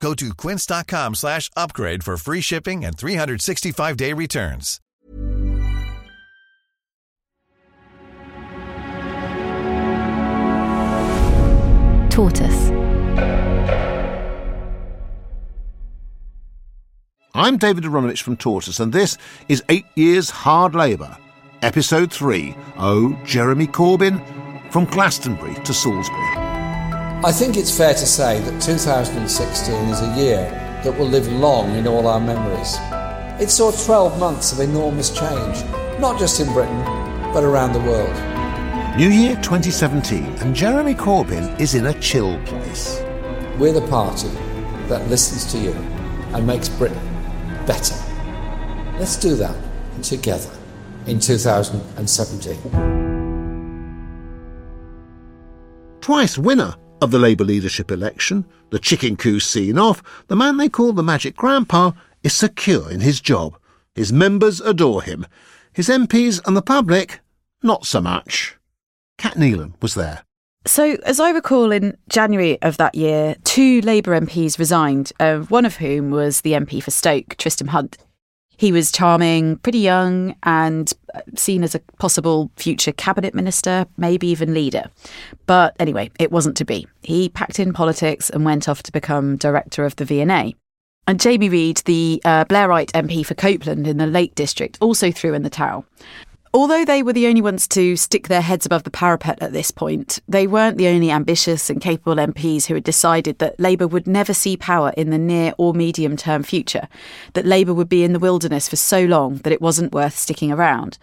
Go to quince.com slash upgrade for free shipping and 365-day returns. Tortoise. I'm David Aaronovitch from Tortoise, and this is Eight Years Hard Labour, Episode 3 Oh, Jeremy Corbyn, from Glastonbury to Salisbury. I think it's fair to say that 2016 is a year that will live long in all our memories. It saw 12 months of enormous change, not just in Britain, but around the world. New Year 2017, and Jeremy Corbyn is in a chill place. We're the party that listens to you and makes Britain better. Let's do that together in 2017. Twice winner of the Labour leadership election, the chicken coup seen off, the man they call the Magic Grandpa is secure in his job. His members adore him. His MPs and the public, not so much. Cat Neilan was there. So, as I recall, in January of that year, two Labour MPs resigned, uh, one of whom was the MP for Stoke, Tristram Hunt. He was charming, pretty young, and uh, seen as a possible future cabinet minister, maybe even leader. But anyway, it wasn't to be. He packed in politics and went off to become director of the V&A. And Jamie Reed, the uh, Blairite MP for Copeland in the Lake District, also threw in the towel. Although they were the only ones to stick their heads above the parapet at this point, they weren't the only ambitious and capable MPs who had decided that Labour would never see power in the near or medium term future, that Labour would be in the wilderness for so long that it wasn't worth sticking around.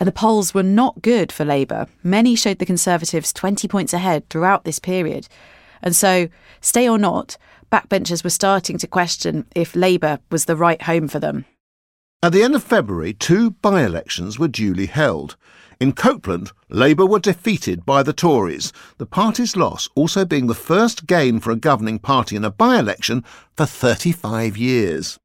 And the polls were not good for Labour. Many showed the Conservatives 20 points ahead throughout this period. And so, stay or not, backbenchers were starting to question if Labour was the right home for them. At the end of February, two by elections were duly held. In Copeland, Labour were defeated by the Tories, the party's loss also being the first gain for a governing party in a by election for 35 years.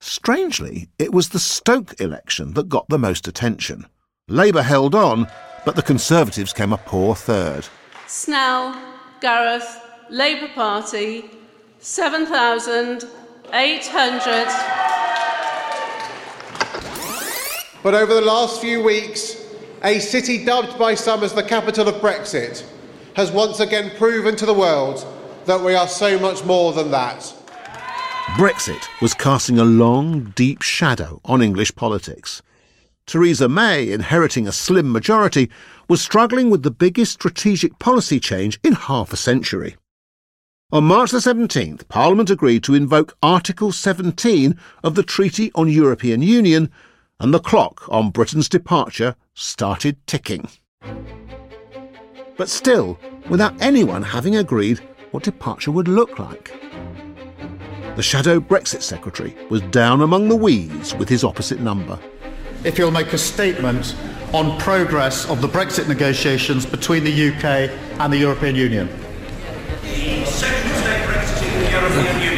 Strangely, it was the Stoke election that got the most attention. Labour held on, but the Conservatives came a poor third. Snell, Gareth, Labour Party, 7,800. But over the last few weeks, a city dubbed by some as the capital of Brexit has once again proven to the world that we are so much more than that. Brexit was casting a long, deep shadow on English politics. Theresa May, inheriting a slim majority, was struggling with the biggest strategic policy change in half a century. On March the 17th, Parliament agreed to invoke Article 17 of the Treaty on European Union and the clock on Britain's departure started ticking. But still, without anyone having agreed what departure would look like. The shadow Brexit secretary was down among the weeds with his opposite number. If you'll make a statement on progress of the Brexit negotiations between the UK and the European Union. The second state Brexit in the European Union.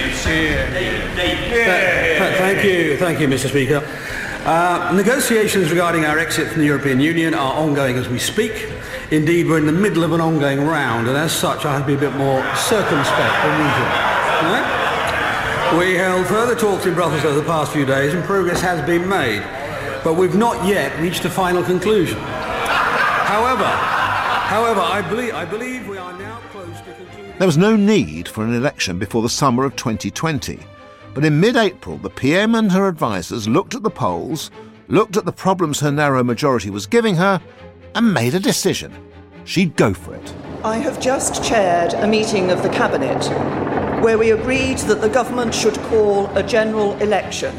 Thank you, thank you, Mr. Speaker. Uh, negotiations regarding our exit from the European Union are ongoing as we speak. Indeed, we're in the middle of an ongoing round, and as such, I have to be a bit more circumspect than usual. Right? We held further talks in Brussels over the past few days, and progress has been made, but we've not yet reached a final conclusion. However, however, I believe, I believe we are now close to concluding. There was no need for an election before the summer of 2020. But in mid April, the PM and her advisers looked at the polls, looked at the problems her narrow majority was giving her, and made a decision. She'd go for it. I have just chaired a meeting of the Cabinet where we agreed that the government should call a general election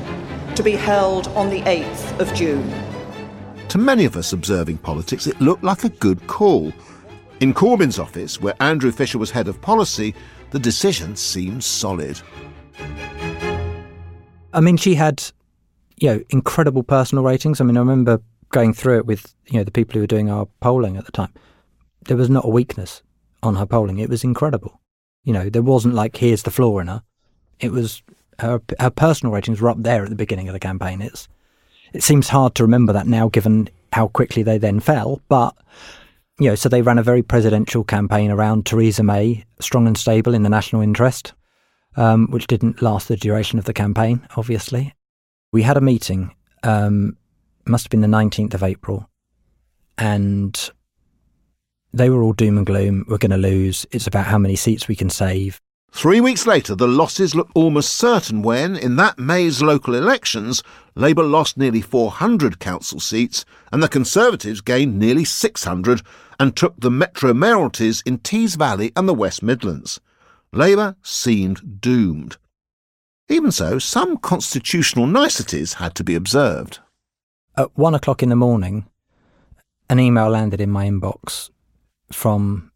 to be held on the 8th of June. To many of us observing politics, it looked like a good call. In Corbyn's office, where Andrew Fisher was head of policy, the decision seemed solid. I mean, she had you know, incredible personal ratings. I mean, I remember going through it with, you know, the people who were doing our polling at the time. There was not a weakness on her polling. It was incredible. You know, there wasn't like, here's the flaw in her. It was, her, her personal ratings were up there at the beginning of the campaign. It's, it seems hard to remember that now given how quickly they then fell. But, you know, so they ran a very presidential campaign around Theresa May, strong and stable in the national interest, um, which didn't last the duration of the campaign, obviously. We had a meeting, um, must have been the 19th of April, and they were all doom and gloom. We're going to lose. It's about how many seats we can save. Three weeks later, the losses looked almost certain when, in that May's local elections, Labour lost nearly 400 council seats and the Conservatives gained nearly 600 and took the metro mayoralties in Tees Valley and the West Midlands. Labour seemed doomed. Even so, some constitutional niceties had to be observed. At one o'clock in the morning, an email landed in my inbox from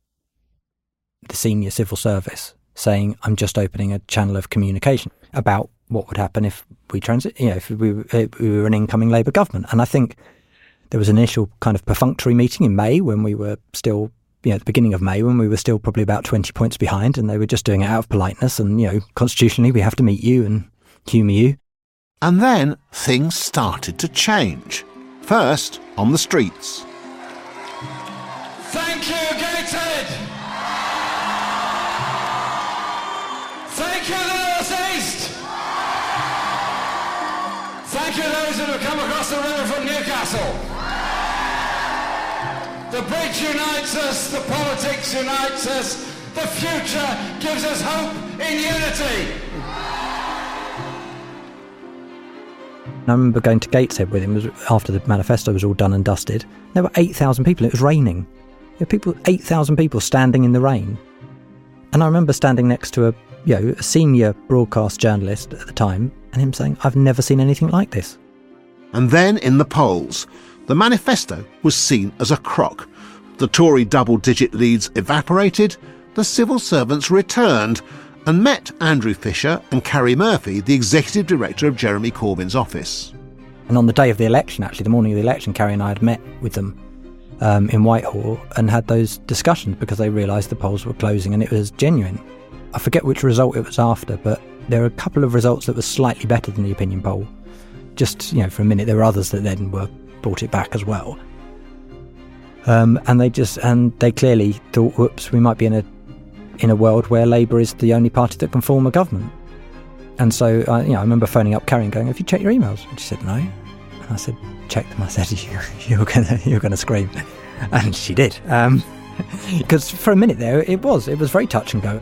the senior civil service saying, I'm just opening a channel of communication about what would happen if we transit, you know, if we, if we were an incoming Labour government. And I think there was an initial kind of perfunctory meeting in May when we were still, you know, the beginning of May when we were still probably about 20 points behind and they were just doing it out of politeness. And, you know, constitutionally, we have to meet you and humour you. And then things started to change. First, on the streets. Thank you, Gateshead! Thank you, the North East! Thank you, those who have come across the river from Newcastle. The bridge unites us, the politics unites us, the future gives us hope in unity. I remember going to Gateshead with him was after the manifesto was all done and dusted. There were 8,000 people. It was raining. There were people, 8,000 people standing in the rain. And I remember standing next to a, you know, a senior broadcast journalist at the time and him saying, I've never seen anything like this. And then in the polls, the manifesto was seen as a crock. The Tory double digit leads evaporated, the civil servants returned, and met Andrew Fisher and Karie Murphy, the executive director of Jeremy Corbyn's office. And on the day of the election, actually, the morning of the election, Karie and I had met with them um, in Whitehall and had those discussions because they realised the polls were closing and it was genuine. I forget which result it was after, but there were a couple of results that were slightly better than the opinion poll. Just, you know, for a minute, there were others that then were brought it back as well. Um, and they just, and they clearly thought, whoops, we might be in a in a world where Labour is the only party that can form a government. And so, uh, you know, I remember phoning up and going, "Have you checked your emails?" And she said, "No." And I said, "Check them." I said, "You're gonna, you're gonna scream," and she did. Because um, for a minute there, it was, it was very touch and go.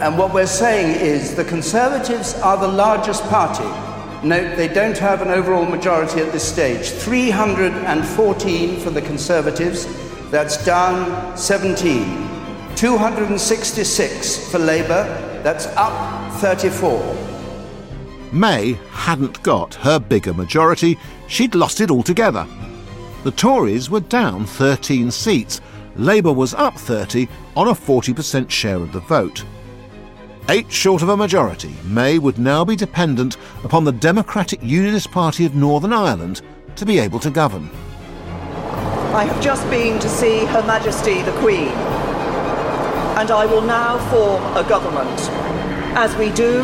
And what we're saying is the Conservatives are the largest party. Note they don't have an overall majority at this stage. 314 for the Conservatives. That's down 17. 266 for Labour, that's up 34. May hadn't got her bigger majority, she'd lost it altogether. The Tories were down 13 seats, Labour was up 30 on a 40% share of the vote. Eight short of a majority, May would now be dependent upon the Democratic Unionist Party of Northern Ireland to be able to govern. I have just been to see Her Majesty the Queen and I will now form a government. As we do,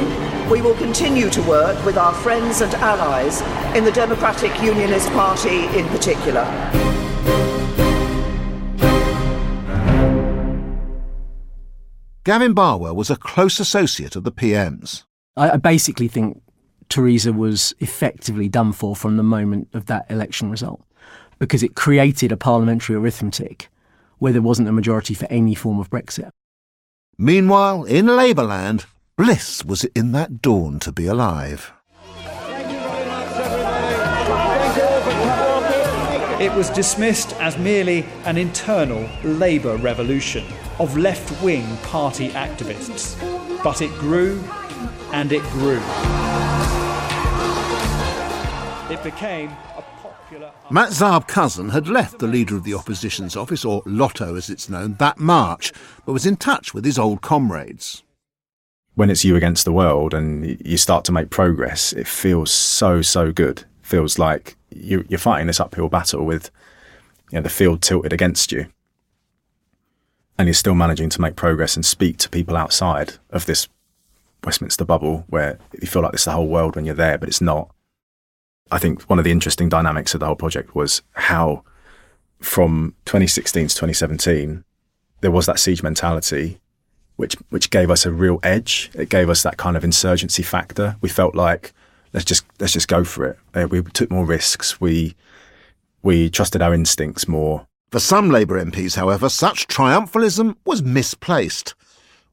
we will continue to work with our friends and allies in the Democratic Unionist Party in particular. Gavin Barwell was a close associate of the PM's. I basically think Theresa was effectively done for from the moment of that election result because it created a parliamentary arithmetic where there wasn't a majority for any form of Brexit. Meanwhile, in Labourland, bliss was in that dawn to be alive. It was dismissed as merely an internal Labour revolution of left wing party activists. But it grew and it grew. It became a popular. Matt Zarb-Cousin had left the leader of the opposition's office, or LOTO as it's known, that March, but was in touch with his old comrades. when it's you against the world and you start to make progress, it feels so so good. It Feels like you, you're fighting this uphill battle with you know, the field tilted against you, and you're still managing to make progress and speak to people outside of this Westminster bubble where you feel like it's the whole world when you're there, but it's not. I think one of the interesting dynamics of the whole project was how, from 2016 to 2017, there was that siege mentality, which which gave us a real edge. It gave us that kind of insurgency factor. We felt like let's just let's just go for it. Uh, we took more risks. We we trusted our instincts more. For some Labour MPs, however, such triumphalism was misplaced.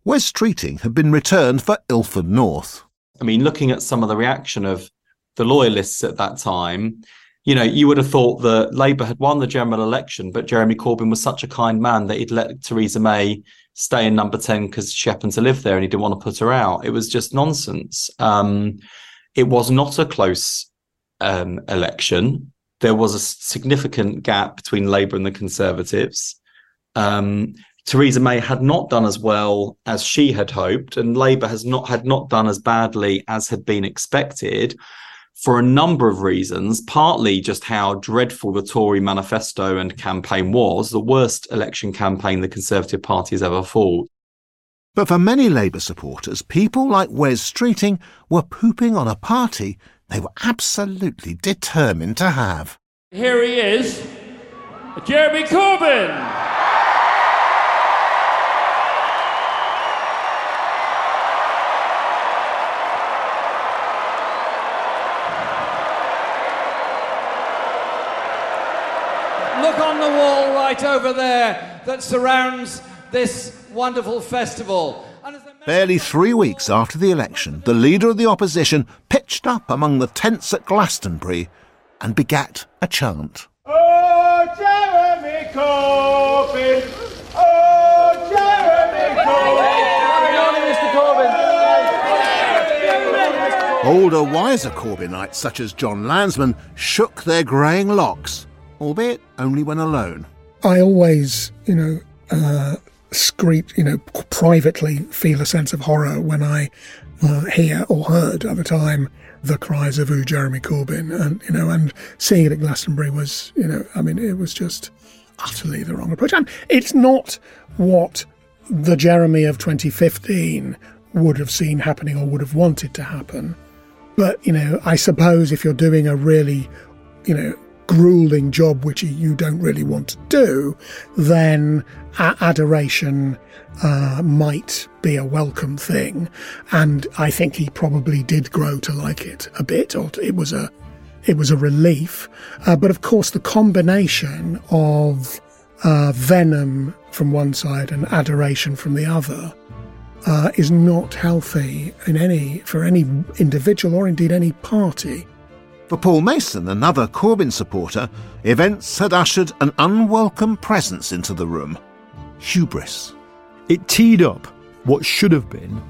Wes Streeting had been returned for Ilford North. I mean, looking at some of the reaction of the loyalists at that time, you know, you would have thought that Labour had won the general election, but Jeremy Corbyn was such a kind man that he'd let Theresa May stay in number 10 because she happened to live there and he didn't want to put her out. It was just nonsense. Um, it was not a close um, election. There was a significant gap between Labour and the Conservatives. Um, Theresa May had not done as well as she had hoped, and Labour has not had not done as badly as had been expected for a number of reasons, partly just how dreadful the Tory manifesto and campaign was, the worst election campaign the Conservative Party has ever fought. But for many Labour supporters, people like Wes Streeting were pooping on a party they were absolutely determined to have. Here he is, Jeremy Corbyn. Look on the wall right over there that surrounds this wonderful festival. Barely three weeks after the election, the leader of the opposition pitched up among the tents at Glastonbury and begat a chant. Oh, Jeremy Corbyn! Oh, Jeremy Corbyn! Older, wiser Corbynites such as John Lansman shook their greying locks, albeit only when alone. I always, you know, uh, screech, you know, privately feel a sense of horror when I uh, hear or heard at the time the cries of "Ooh, Jeremy Corbyn," and you know, and seeing it at Glastonbury was, you know, I mean, it was just utterly the wrong approach, and it's not what the Jeremy of 2015 would have seen happening or would have wanted to happen. But you know, I suppose if you're doing a really, you know, grueling job which you don't really want to do, then adoration uh, might be a welcome thing. And I think he probably did grow to like it a bit, or it was a it was a relief. Uh, but of course, the combination of uh, venom from one side and adoration from the other uh, is not healthy in any for any individual or indeed any party. For Paul Mason, another Corbyn supporter, events had ushered an unwelcome presence into the room hubris. It teed up what should have been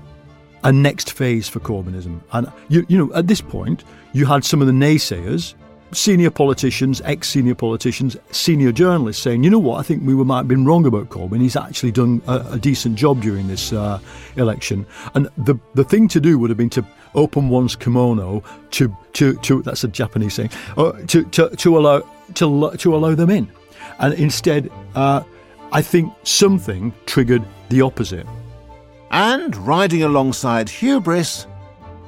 a next phase for Corbynism. And, you, you know, at this point, you had some of the naysayers, senior politicians, ex senior politicians, senior journalists saying, you know what, I think we might have been wrong about Corbyn. He's actually done a, a decent job during this uh, election. And the, the thing to do would have been to open one's kimono to, to, to that's a Japanese saying, uh, to, to, to, allow, to, to allow them in. And instead, uh, I think something triggered the opposite. And riding alongside hubris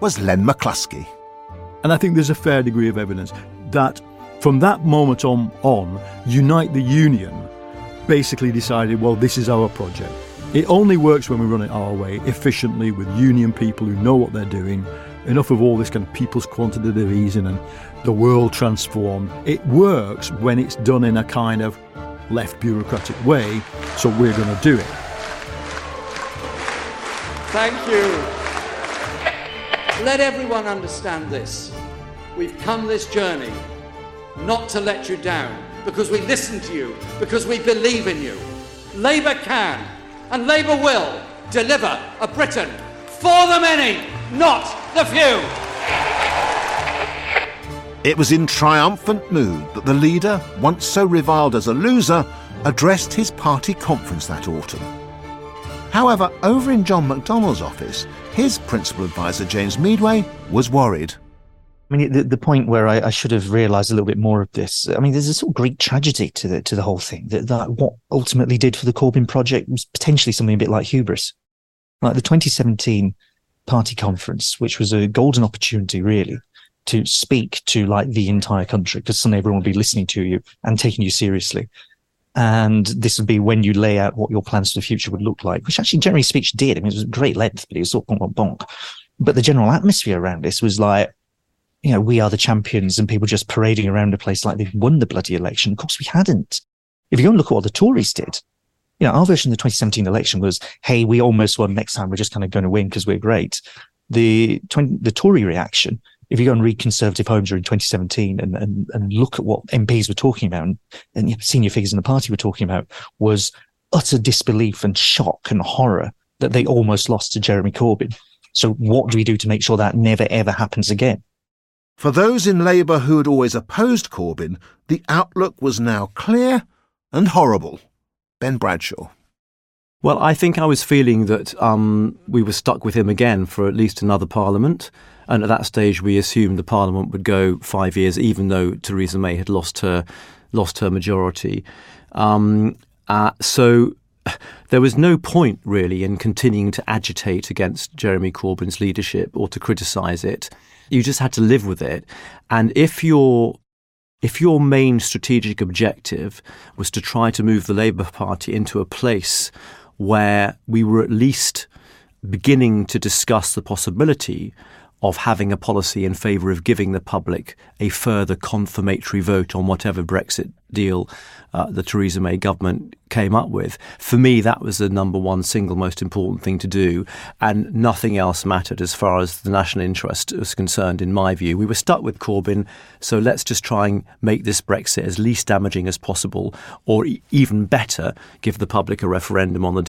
was Len McCluskey. And I think there's a fair degree of evidence that from that moment on, on Unite the Union basically decided, well, this is our project. It only works when we run it our way, efficiently, with union people who know what they're doing. Enough of all this kind of people's quantitative easing and the world transformed. It works when it's done in a kind of left bureaucratic way, so we're going to do it. Thank you. Let everyone understand this. We've come this journey not to let you down, because we listen to you, because we believe in you. Labour can and Labour will deliver a Britain for the many, not the few. It was in triumphant mood that the leader, once so reviled as a loser, addressed his party conference that autumn. However, over in John McDonnell's office, his principal advisor, James Meadway, was worried. I mean, the, the point where I, I should have realised a little bit more of this. I mean, there's a sort of great tragedy to the to the whole thing. That, that what ultimately did for the Corbyn project was potentially something a bit like hubris. Like the 2017 party conference, which was a golden opportunity, really, to speak to like the entire country, because suddenly everyone would be listening to you and taking you seriously. And this would be when you lay out what your plans for the future would look like, which actually generally speech did. I mean, it was great length, but it was sort of bonk, bonk, bonk. But the general atmosphere around this was like, you know, we are the champions and people just parading around a place like they've won the bloody election. Of course, we hadn't. If you go and look at what the Tories did, you know, our version of the 2017 election was, hey, we almost won. Next time, we're just kind of going to win because we're great. The 20, the Tory reaction, if you go and read Conservative Home during 2017 and, and, and look at what MPs were talking about and, and senior figures in the party were talking about, was utter disbelief and shock and horror that they almost lost to Jeremy Corbyn. So, what do we do to make sure that never ever happens again? For those in Labour who had always opposed Corbyn, the outlook was now clear and horrible. Ben Bradshaw. Well, I think I was feeling that um, we were stuck with him again for at least another parliament. And at that stage, we assumed the parliament would go five years, even though Theresa May had lost her lost her majority. Um, uh, so there was no point really in continuing to agitate against Jeremy Corbyn's leadership or to criticise it. You just had to live with it. And if your if your main strategic objective was to try to move the Labour Party into a place where we were at least beginning to discuss the possibility of having a policy in favour of giving the public a further confirmatory vote on whatever Brexit deal uh, the Theresa May government came up with. For me, that was the number one single most important thing to do, and nothing else mattered as far as the national interest was concerned, in my view. We were stuck with Corbyn, so let's just try and make this Brexit as least damaging as possible, or e- even better, give the public a referendum on the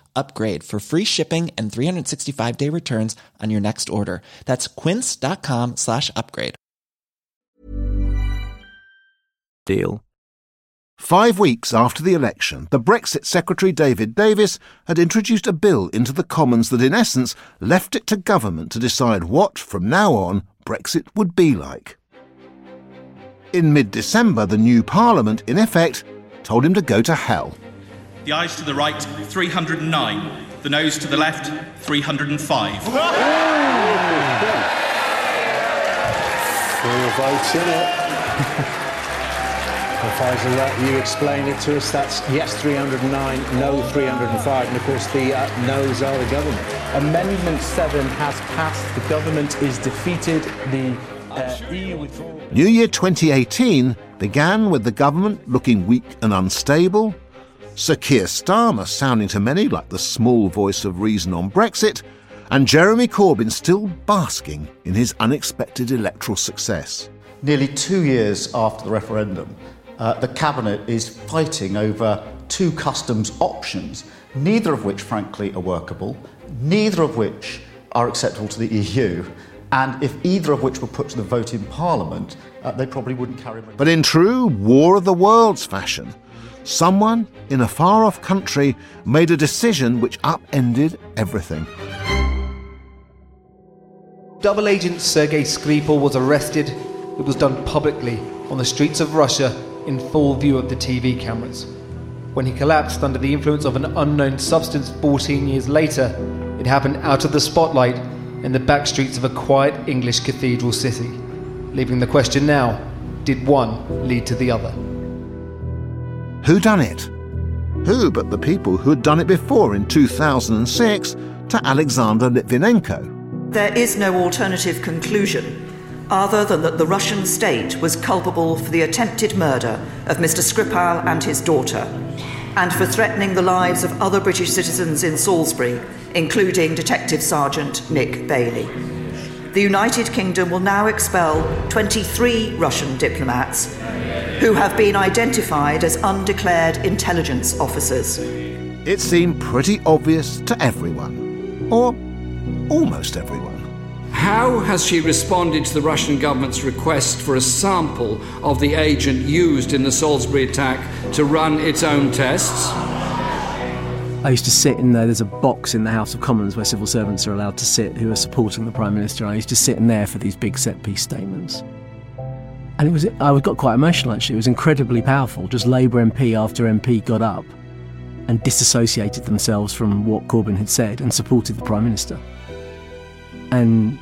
upgrade for free shipping and 365 day returns on your next order. That's quince.com slash upgrade. Deal. Five weeks after the election, the Brexit Secretary David Davis had introduced a bill into the Commons that, in essence, left it to government to decide what, from now on, Brexit would be like. In mid December, the new Parliament, in effect, told him to go to hell. The ayes to the right, 309. The noes to the left, 305. Four votes in it. Professor, that you explain it to us. That's yes 309, no 305, and of course the uh, no's are the government. Amendment 7 has passed. The government is defeated. The uh, EU withdrawal. New Year 2018 began with the government looking weak and unstable, Sir Keir Starmer sounding to many like the small voice of reason on Brexit, and Jeremy Corbyn still basking in his unexpected electoral success. Nearly two years after the referendum, uh, the Cabinet is fighting over two customs options, neither of which, frankly, are workable, neither of which are acceptable to the EU. And if either of which were put to the vote in Parliament, uh, they probably wouldn't carry. But in true War of the Worlds fashion, someone in a far off country made a decision which upended everything. Double agent Sergei Skripal was arrested. It was done publicly on the streets of Russia in full view of the TV cameras. When he collapsed under the influence of an unknown substance 14 years later, it happened out of the spotlight in the back streets of a quiet English cathedral city, leaving the question now did one lead to the other? Who done it? Who but the people who had done it before in 2006 to Alexander Litvinenko? There is no alternative conclusion other than that the Russian state was culpable for the attempted murder of Mr. Skripal and his daughter. and for threatening the lives of other British citizens in Salisbury, including Detective Sergeant Nick Bailey. The United Kingdom will now expel 23 Russian diplomats who have been identified as undeclared intelligence officers. It seemed pretty obvious to everyone, or almost everyone. How has she responded to the Russian government's request for a sample of the agent used in the Salisbury attack to run its own tests? I used to sit in there. There's a box in the House of Commons where civil servants are allowed to sit who are supporting the Prime Minister. I used to sit in there for these big set piece statements. And it was, I got quite emotional actually. It was incredibly powerful. Just Labour MP after MP got up and disassociated themselves from what Corbyn had said and supported the Prime Minister. And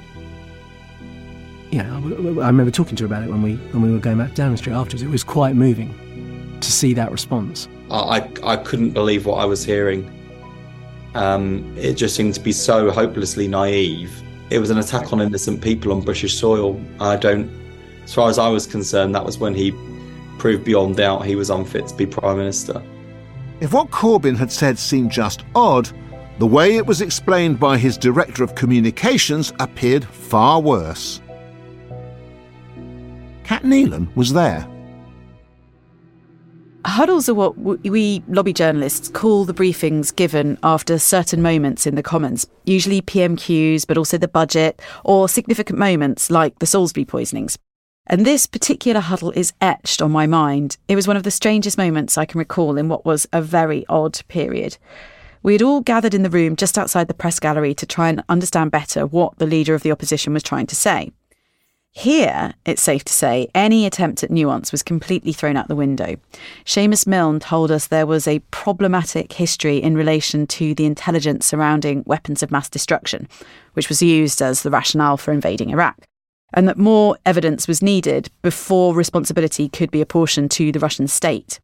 yeah, I remember talking to her about it when we when we were going back down the street afterwards. It was quite moving to see that response. I I couldn't believe what I was hearing. Um, it just seemed to be so hopelessly naive. It was an attack on innocent people on British soil. I don't, as far as I was concerned, that was when he proved beyond doubt he was unfit to be prime minister. If what Corbyn had said seemed just odd, the way it was explained by his director of communications appeared far worse. Cat Neilan was there. Huddles are what we lobby journalists call the briefings given after certain moments in the Commons, usually PMQs, but also the budget, or significant moments like the Salisbury poisonings. And this particular huddle is etched on my mind. It was one of the strangest moments I can recall in what was a very odd period. We had all gathered in the room just outside the press gallery to try and understand better what the leader of the opposition was trying to say. Here, it's safe to say, any attempt at nuance was completely thrown out the window. Seamus Milne told us there was a problematic history in relation to the intelligence surrounding weapons of mass destruction, which was used as the rationale for invading Iraq, and that more evidence was needed before responsibility could be apportioned to the Russian state.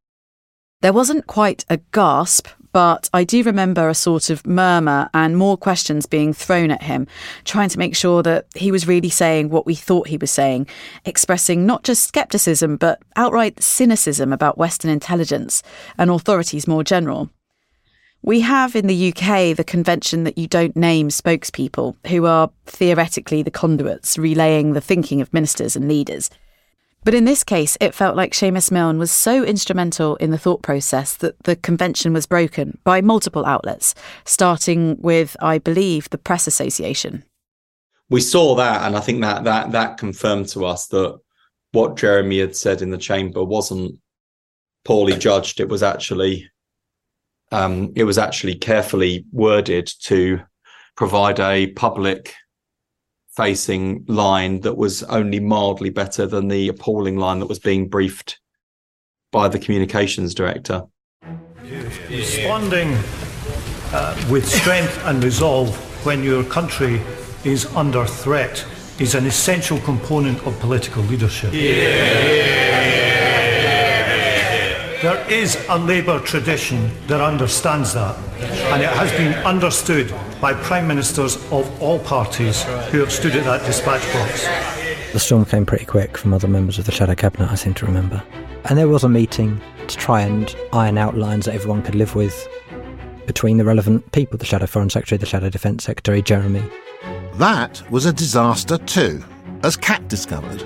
There wasn't quite a gasp, but I do remember a sort of murmur and more questions being thrown at him, trying to make sure that he was really saying what we thought he was saying, expressing not just scepticism, but outright cynicism about Western intelligence and authorities more general. We have in the UK the convention that you don't name spokespeople, who are theoretically the conduits relaying the thinking of ministers and leaders. But in this case, it felt like Seamus Milne was so instrumental in the thought process that the convention was broken by multiple outlets, starting with, I believe, the Press Association. We saw that, and I think that that that confirmed to us that what Jeremy had said in the chamber wasn't poorly judged. It was actually um, it was actually carefully worded to provide a public facing line that was only mildly better than the appalling line that was being briefed by the communications director. Responding uh, with strength and resolve when your country is under threat is an essential component of political leadership. There is a Labour tradition that understands that, and it has been understood by Prime Ministers of all parties who have stood at that dispatch box. The storm came pretty quick from other members of the Shadow Cabinet, I seem to remember. And there was a meeting to try and iron out lines that everyone could live with between the relevant people the Shadow Foreign Secretary, the Shadow Defence Secretary, Jeremy. That was a disaster too, as Cat discovered.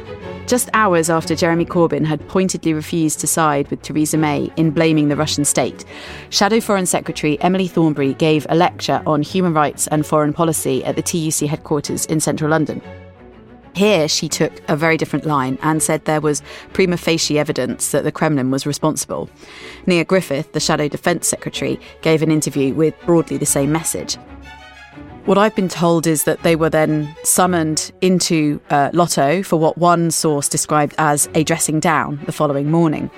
Just hours after Jeremy Corbyn had pointedly refused to side with Theresa May in blaming the Russian state, Shadow Foreign Secretary Emily Thornberry gave a lecture on human rights and foreign policy at the TUC headquarters in central London. Here, she took a very different line and said there was prima facie evidence that the Kremlin was responsible. Nia Griffith, the Shadow Defence Secretary, gave an interview with broadly the same message. What I've been told is that they were then summoned into uh, LOTO for what one source described as a dressing down the following morning.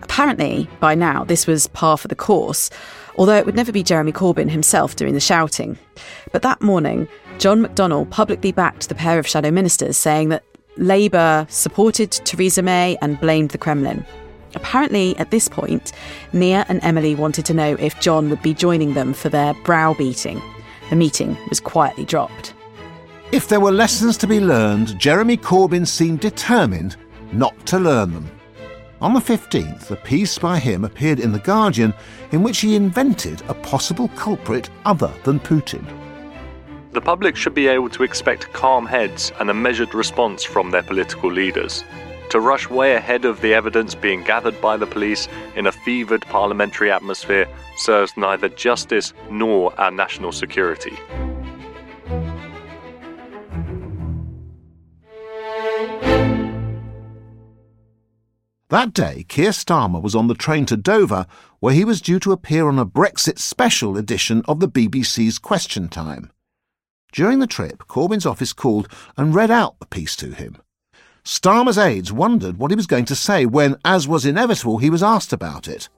Apparently, by now, this was par for the course, although it would never be Jeremy Corbyn himself doing the shouting. But that morning, John McDonnell publicly backed the pair of shadow ministers, saying that Labour supported Theresa May and blamed the Kremlin. Apparently, at this point, Nia and Emily wanted to know if John would be joining them for their browbeating. The meeting was quietly dropped. If there were lessons to be learned, Jeremy Corbyn seemed determined not to learn them. On the 15th, a piece by him appeared in The Guardian in which he invented a possible culprit other than Putin. The public should be able to expect calm heads and a measured response from their political leaders. To rush way ahead of the evidence being gathered by the police in a fevered parliamentary atmosphere serves neither justice nor our national security. That day, Keir Starmer was on the train to Dover, where he was due to appear on a Brexit special edition of the BBC's Question Time. During the trip, Corbyn's office called and read out the piece to him. Starmer's aides wondered what he was going to say when, as was inevitable, he was asked about it.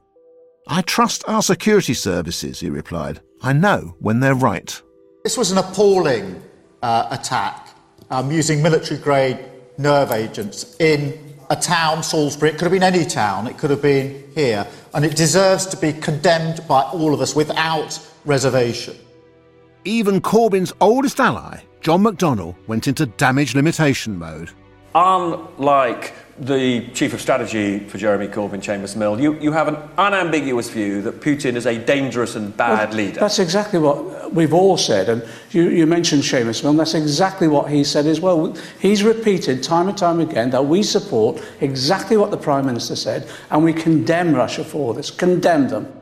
I trust our security services, he replied. I know when they're right. This was an appalling uh, attack um, using military grade nerve agents in a town, Salisbury. It could have been any town, it could have been here. And it deserves to be condemned by all of us without reservation. Even Corbyn's oldest ally, John McDonnell, went into damage limitation mode. Unlike the chief of strategy for Jeremy Corbyn, Seamus Milne, you, you have an unambiguous view that Putin is a dangerous and bad well, leader. That's exactly what we've all said. And you, you mentioned Seamus Milne, that's exactly what he said as well. He's repeated time and time again that we support exactly what the Prime Minister said and we condemn Russia for this, condemn them.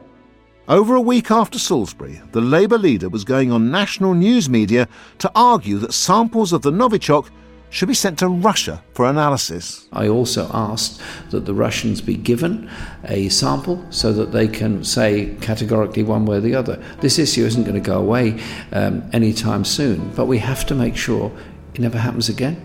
Over a week after Salisbury, the Labour leader was going on national news media to argue that samples of the Novichok should be sent to Russia for analysis. I also asked that the Russians be given a sample so that they can say categorically one way or the other. This issue isn't going to go away um, anytime soon, but we have to make sure it never happens again.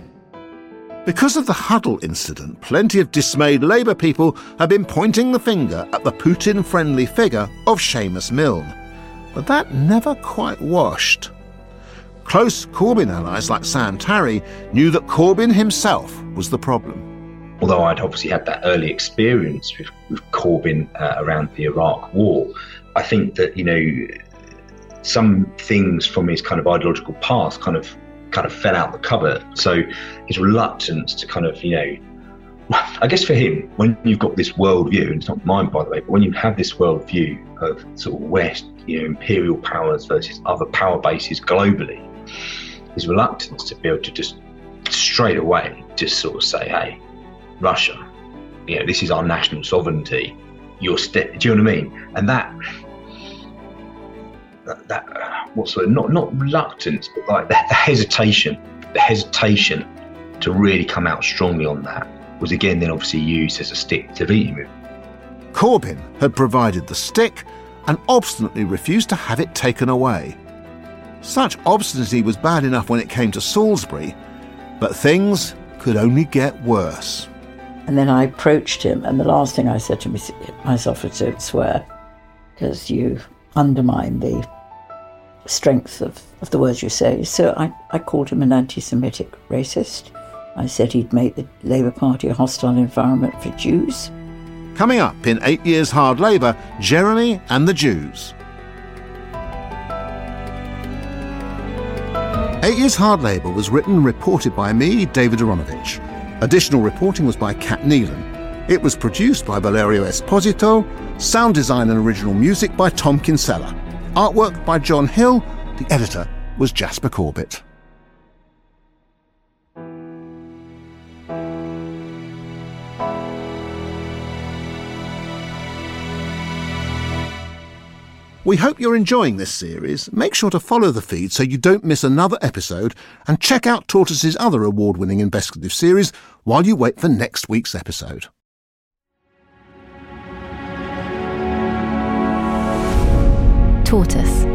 Because of the Huddle incident, plenty of dismayed Labour people have been pointing the finger at the Putin friendly figure of Seamus Milne. But that never quite washed. Close Corbyn allies like Sam Tarry knew that Corbyn himself was the problem. Although I'd obviously had that early experience with, with Corbyn uh, around the Iraq War, I think that, you know, some things from his kind of ideological past kind of kind of fell out the cupboard. So his reluctance to kind of, you know, I guess for him, when you've got this worldview, and it's not mine by the way, but when you have this worldview of sort of West, you know, imperial powers versus other power bases globally, his reluctance to be able to just straight away just sort of say, hey, Russia, you know, this is our national sovereignty. Your step, do you know what I mean? And that, that, that what's the not not reluctance, but like the, the hesitation, the hesitation to really come out strongly on that was again then obviously used as a stick to beat him. Corbyn had provided the stick and obstinately refused to have it taken away. Such obstinacy was bad enough when it came to Salisbury, but things could only get worse. And then I approached him, and the last thing I said to myself was to swear, because you undermine the strength of, of the words you say. So I, I called him an anti Semitic racist. I said he'd made the Labour Party a hostile environment for Jews. Coming up in eight years' hard labour, Jeremy and the Jews. Eight Years Hard Labour was written and reported by me, David Aaronovitch. Additional reporting was by Cat Neilan. It was produced by Valerio Esposito, sound design and original music by Tom Kinsella, artwork by John Hill, the editor was Jasper Corbett. We hope you're enjoying this series. Make sure to follow the feed so you don't miss another episode and check out Tortoise's other award winning investigative series while you wait for next week's episode. Tortoise